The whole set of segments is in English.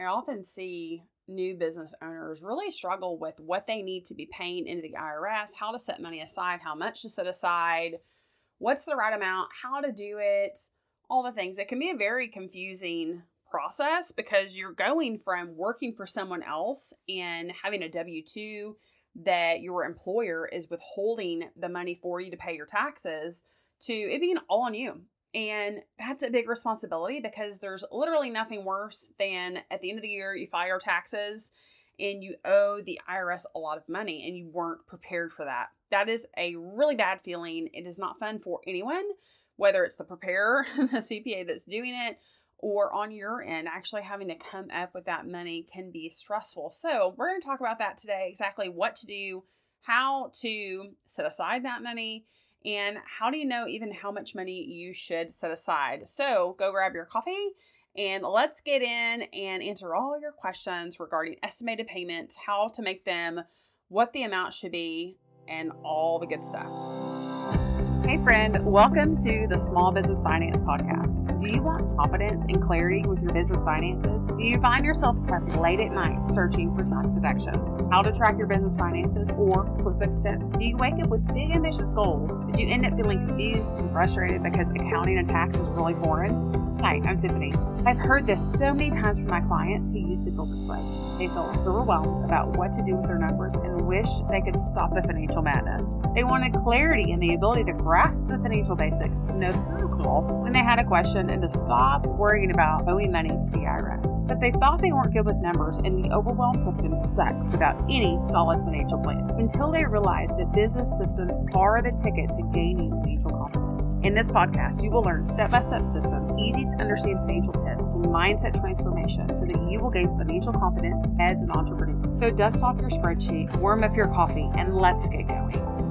I often see new business owners really struggle with what they need to be paying into the IRS, how to set money aside, how much to set aside, what's the right amount, how to do it, all the things. It can be a very confusing process because you're going from working for someone else and having a W 2 that your employer is withholding the money for you to pay your taxes to it being all on you. And that's a big responsibility because there's literally nothing worse than at the end of the year, you file your taxes and you owe the IRS a lot of money and you weren't prepared for that. That is a really bad feeling. It is not fun for anyone, whether it's the preparer, the CPA that's doing it, or on your end, actually having to come up with that money can be stressful. So, we're going to talk about that today exactly what to do, how to set aside that money, and how do you know even how much money you should set aside. So, go grab your coffee and let's get in and answer all your questions regarding estimated payments, how to make them, what the amount should be, and all the good stuff. Hey, friend, welcome to the Small Business Finance Podcast. Do you want confidence and clarity with your business finances? Do you find yourself up late at night searching for tax deductions, how to track your business finances, or QuickBooks tips? Do you wake up with big, ambitious goals, but you end up feeling confused and frustrated because accounting and tax is really boring? Hi, I'm Tiffany. I've heard this so many times from my clients who used to feel this way. They felt overwhelmed about what to do with their numbers and wish they could stop the financial madness. They wanted clarity and the ability to grasp the financial basics, know the protocol when they had a question, and to stop worrying about owing money to the IRS. But they thought they weren't good with numbers, and the overwhelm kept them stuck without any solid financial plan until they realized that business systems are the ticket to gaining financial confidence. In this podcast, you will learn step by step systems, easy to understand financial tips, and mindset transformation so that you will gain financial confidence as an entrepreneur. So, dust off your spreadsheet, warm up your coffee, and let's get going.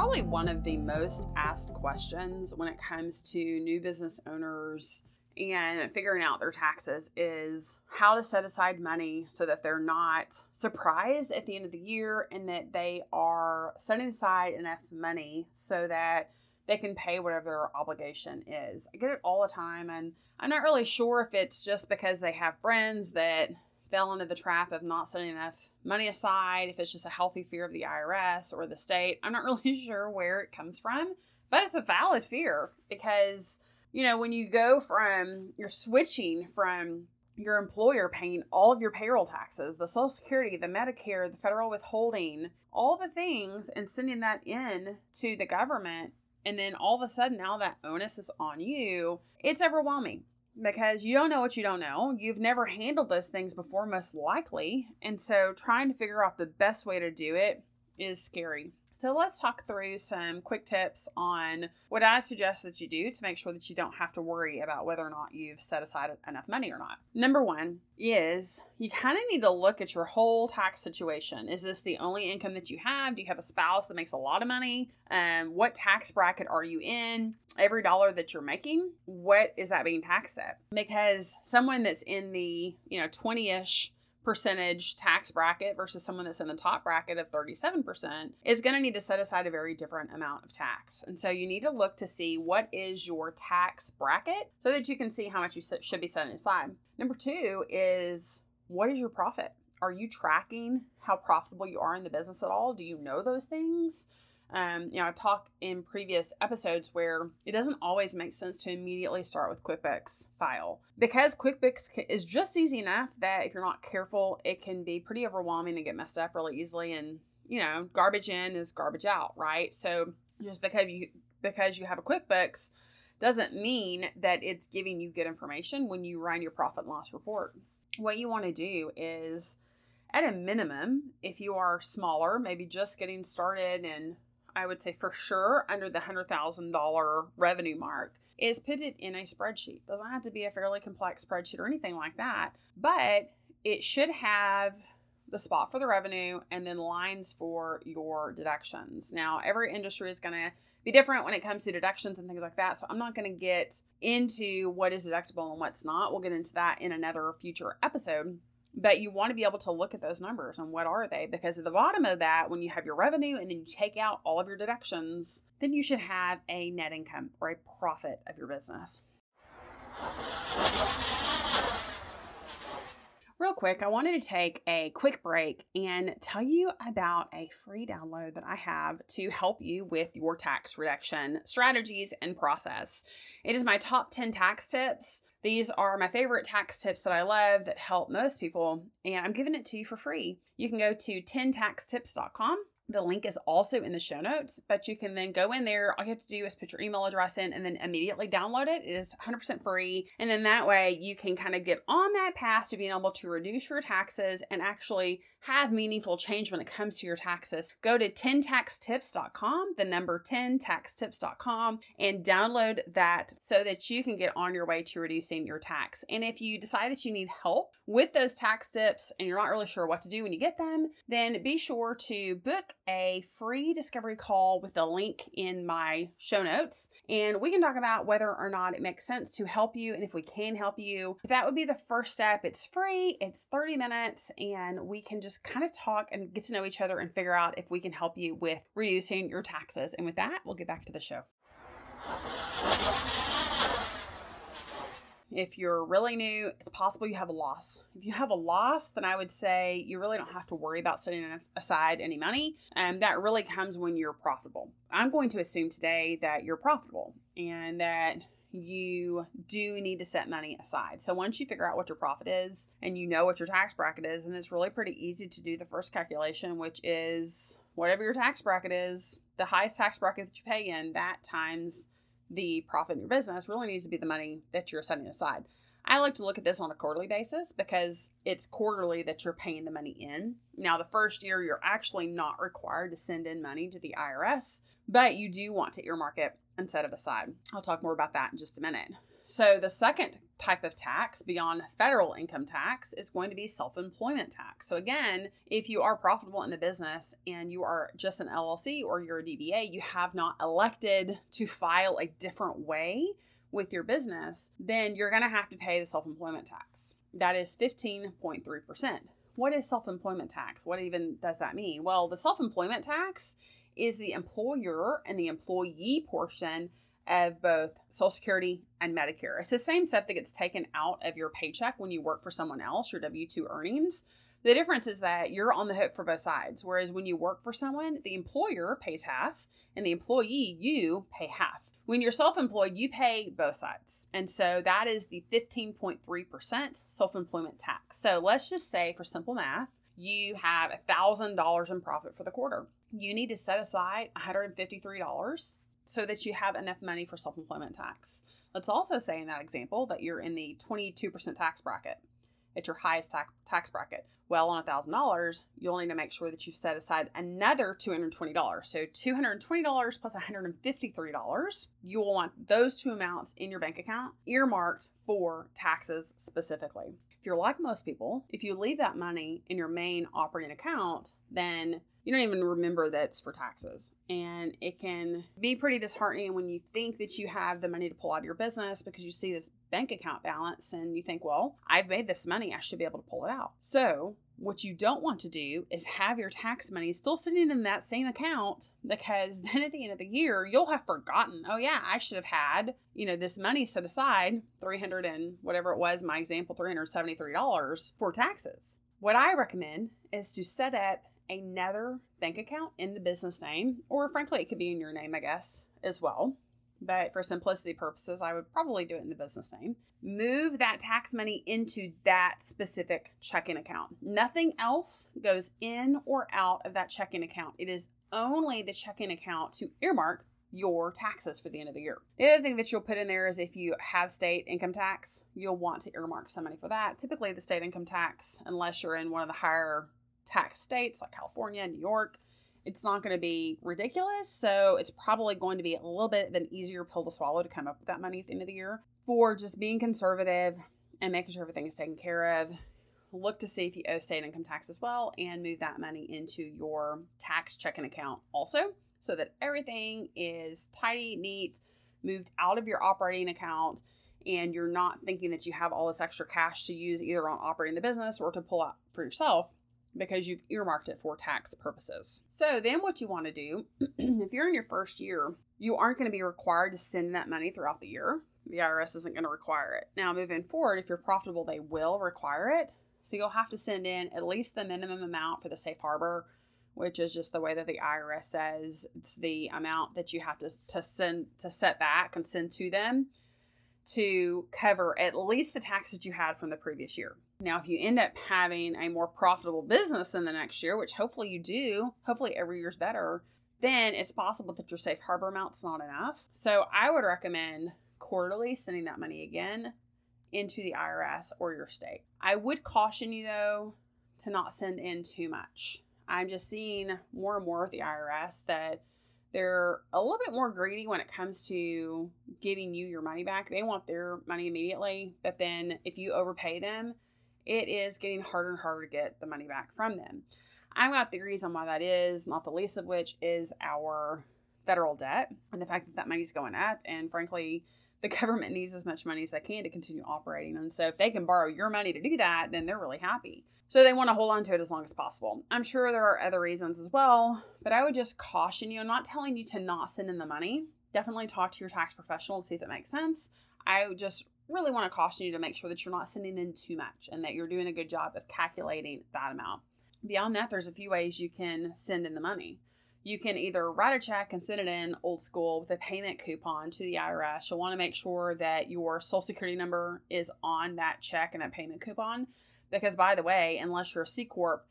Probably one of the most asked questions when it comes to new business owners and figuring out their taxes is how to set aside money so that they're not surprised at the end of the year and that they are setting aside enough money so that they can pay whatever their obligation is. I get it all the time, and I'm not really sure if it's just because they have friends that fell into the trap of not setting enough money aside, if it's just a healthy fear of the IRS or the state. I'm not really sure where it comes from, but it's a valid fear because you know, when you go from, you're switching from your employer paying all of your payroll taxes, the Social Security, the Medicare, the federal withholding, all the things, and sending that in to the government. And then all of a sudden, now that onus is on you, it's overwhelming because you don't know what you don't know. You've never handled those things before, most likely. And so, trying to figure out the best way to do it is scary. So let's talk through some quick tips on what I suggest that you do to make sure that you don't have to worry about whether or not you've set aside enough money or not. Number one is you kind of need to look at your whole tax situation. Is this the only income that you have? Do you have a spouse that makes a lot of money? Um, what tax bracket are you in? Every dollar that you're making, what is that being taxed at? Because someone that's in the, you know, 20 ish percentage tax bracket versus someone that's in the top bracket of 37% is going to need to set aside a very different amount of tax. And so you need to look to see what is your tax bracket so that you can see how much you should be setting aside. Number two is what is your profit? Are you tracking how profitable you are in the business at all? Do you know those things? Um, you know, I talked in previous episodes where it doesn't always make sense to immediately start with QuickBooks file because QuickBooks is just easy enough that if you're not careful, it can be pretty overwhelming and get messed up really easily. And you know, garbage in is garbage out, right? So just because you because you have a QuickBooks doesn't mean that it's giving you good information when you run your profit and loss report. What you want to do is at a minimum, if you are smaller, maybe just getting started and I would say for sure under the $100,000 revenue mark is put it in a spreadsheet. Doesn't have to be a fairly complex spreadsheet or anything like that, but it should have the spot for the revenue and then lines for your deductions. Now, every industry is going to be different when it comes to deductions and things like that. So, I'm not going to get into what is deductible and what's not. We'll get into that in another future episode but you want to be able to look at those numbers and what are they because at the bottom of that when you have your revenue and then you take out all of your deductions then you should have a net income or a profit of your business Real quick, I wanted to take a quick break and tell you about a free download that I have to help you with your tax reduction strategies and process. It is my top 10 tax tips. These are my favorite tax tips that I love that help most people, and I'm giving it to you for free. You can go to 10taxtips.com the link is also in the show notes, but you can then go in there. All you have to do is put your email address in and then immediately download it. It is 100% free. And then that way you can kind of get on that path to being able to reduce your taxes and actually have meaningful change when it comes to your taxes. Go to 10taxtips.com, the number 10taxtips.com, and download that so that you can get on your way to reducing your tax. And if you decide that you need help with those tax tips and you're not really sure what to do when you get them, then be sure to book a free discovery call with the link in my show notes. And we can talk about whether or not it makes sense to help you and if we can help you. That would be the first step. It's free, it's 30 minutes, and we can just kind of talk and get to know each other and figure out if we can help you with reducing your taxes. And with that, we'll get back to the show. If you're really new, it's possible you have a loss. If you have a loss, then I would say you really don't have to worry about setting aside any money. And um, that really comes when you're profitable. I'm going to assume today that you're profitable and that you do need to set money aside. So once you figure out what your profit is and you know what your tax bracket is, and it's really pretty easy to do the first calculation, which is whatever your tax bracket is, the highest tax bracket that you pay in, that times the profit in your business really needs to be the money that you're setting aside. I like to look at this on a quarterly basis because it's quarterly that you're paying the money in. Now, the first year, you're actually not required to send in money to the IRS, but you do want to earmark it and set it aside. I'll talk more about that in just a minute. So, the second type of tax beyond federal income tax is going to be self employment tax. So, again, if you are profitable in the business and you are just an LLC or you're a DBA, you have not elected to file a different way with your business, then you're going to have to pay the self employment tax. That is 15.3%. What is self employment tax? What even does that mean? Well, the self employment tax is the employer and the employee portion of both Social Security and Medicare. It's the same stuff that gets taken out of your paycheck when you work for someone else, your W 2 earnings. The difference is that you're on the hook for both sides. Whereas when you work for someone, the employer pays half and the employee, you pay half. When you're self employed, you pay both sides. And so that is the 15.3% self employment tax. So let's just say, for simple math, you have $1,000 in profit for the quarter. You need to set aside $153 so that you have enough money for self employment tax. Let's also say in that example that you're in the 22% tax bracket It's your highest tax, tax bracket. Well, on $1,000, you'll need to make sure that you've set aside another $220. So $220 plus $153, you will want those two amounts in your bank account earmarked for taxes specifically. If you're like most people, if you leave that money in your main operating account, then you don't even remember that it's for taxes. And it can be pretty disheartening when you think that you have the money to pull out of your business because you see this bank account balance and you think, well, I've made this money, I should be able to pull it out. So, what you don't want to do is have your tax money still sitting in that same account because then at the end of the year, you'll have forgotten, oh, yeah, I should have had, you know, this money set aside, 300 and whatever it was, my example, $373 for taxes. What I recommend is to set up another bank account in the business name, or frankly, it could be in your name, I guess, as well. But for simplicity purposes, I would probably do it in the business name. Move that tax money into that specific checking account. Nothing else goes in or out of that checking account. It is only the checking account to earmark your taxes for the end of the year. The other thing that you'll put in there is if you have state income tax, you'll want to earmark some money for that. Typically, the state income tax, unless you're in one of the higher tax states like California, New York, it's not going to be ridiculous. So it's probably going to be a little bit of an easier pill to swallow to come up with that money at the end of the year for just being conservative and making sure everything is taken care of. Look to see if you owe state income tax as well and move that money into your tax checking account also so that everything is tidy, neat, moved out of your operating account and you're not thinking that you have all this extra cash to use either on operating the business or to pull out for yourself because you've earmarked it for tax purposes. So then what you want to do, if you're in your first year, you aren't going to be required to send that money throughout the year the IRS isn't going to require it. Now, moving forward, if you're profitable, they will require it. So you'll have to send in at least the minimum amount for the safe harbor, which is just the way that the IRS says it's the amount that you have to, to send to set back and send to them to cover at least the taxes you had from the previous year. Now, if you end up having a more profitable business in the next year, which hopefully you do, hopefully every year's better, then it's possible that your safe harbor amount's not enough. So I would recommend quarterly sending that money again into the IRS or your state. I would caution you though to not send in too much. I'm just seeing more and more with the IRS that they're a little bit more greedy when it comes to giving you your money back. They want their money immediately, but then if you overpay them, it is getting harder and harder to get the money back from them. I've got theories on why that is, not the least of which is our federal debt and the fact that that money's going up. And frankly, the government needs as much money as they can to continue operating. And so if they can borrow your money to do that, then they're really happy. So they want to hold on to it as long as possible. I'm sure there are other reasons as well, but I would just caution you. I'm not telling you to not send in the money. Definitely talk to your tax professional to see if it makes sense. I just really want to caution you to make sure that you're not sending in too much and that you're doing a good job of calculating that amount. Beyond that, there's a few ways you can send in the money. You can either write a check and send it in old school with a payment coupon to the IRS. You'll want to make sure that your social security number is on that check and that payment coupon. Because, by the way, unless you're a C Corp,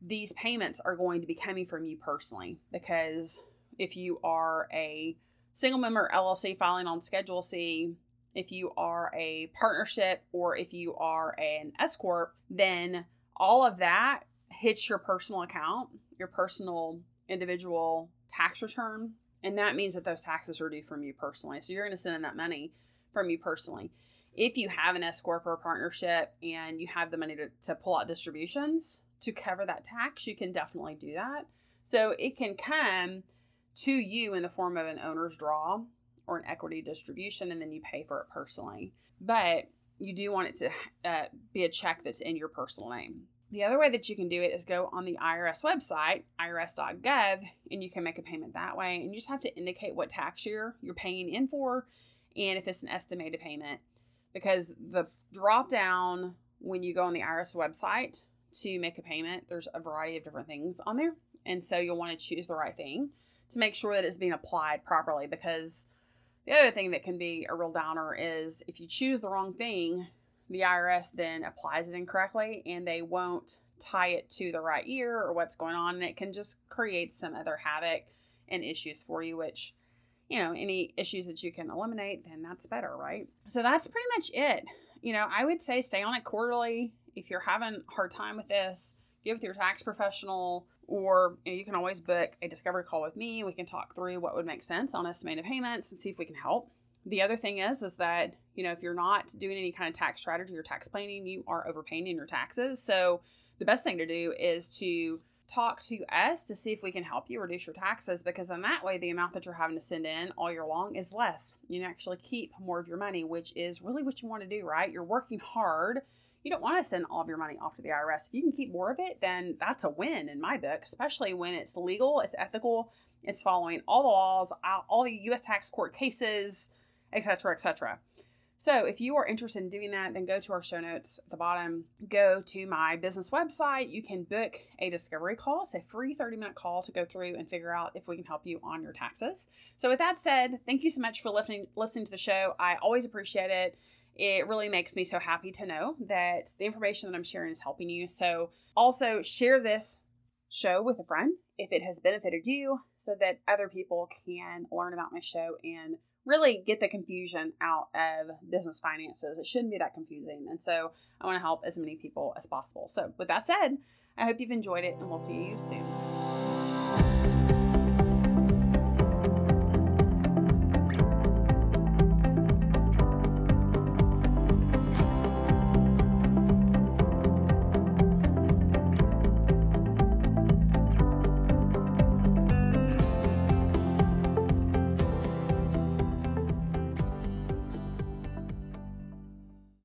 these payments are going to be coming from you personally. Because if you are a single member LLC filing on Schedule C, if you are a partnership, or if you are an S Corp, then all of that hits your personal account, your personal individual tax return. And that means that those taxes are due from you personally. So you're going to send in that money from you personally. If you have an S Corp or a partnership and you have the money to, to pull out distributions to cover that tax, you can definitely do that. So it can come to you in the form of an owner's draw or an equity distribution, and then you pay for it personally. But you do want it to uh, be a check that's in your personal name. The other way that you can do it is go on the IRS website, irs.gov, and you can make a payment that way. And you just have to indicate what tax year you're paying in for and if it's an estimated payment. Because the drop down when you go on the IRS website to make a payment, there's a variety of different things on there. And so you'll want to choose the right thing to make sure that it's being applied properly. Because the other thing that can be a real downer is if you choose the wrong thing, the IRS then applies it incorrectly and they won't tie it to the right year or what's going on. And it can just create some other havoc and issues for you, which, you know, any issues that you can eliminate, then that's better, right? So that's pretty much it. You know, I would say stay on it quarterly. If you're having a hard time with this, get with your tax professional or you, know, you can always book a discovery call with me. We can talk through what would make sense on estimated payments and see if we can help. The other thing is, is that, you know, if you're not doing any kind of tax strategy or tax planning, you are overpaying in your taxes. So the best thing to do is to talk to us to see if we can help you reduce your taxes because in that way the amount that you're having to send in all year long is less. You can actually keep more of your money which is really what you want to do right? You're working hard. You don't want to send all of your money off to the irs if you can keep more of it then that's a win in my book especially when it's legal it's ethical it's following all the laws all the us tax court cases etc., etc. So, if you are interested in doing that, then go to our show notes at the bottom. Go to my business website. You can book a discovery call. It's a free 30 minute call to go through and figure out if we can help you on your taxes. So, with that said, thank you so much for listening, listening to the show. I always appreciate it. It really makes me so happy to know that the information that I'm sharing is helping you. So, also share this show with a friend if it has benefited you so that other people can learn about my show and really get the confusion out of business finances. It shouldn't be that confusing. And so I want to help as many people as possible. So, with that said, I hope you've enjoyed it and we'll see you soon.